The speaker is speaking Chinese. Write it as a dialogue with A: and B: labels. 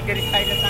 A: 给你开个。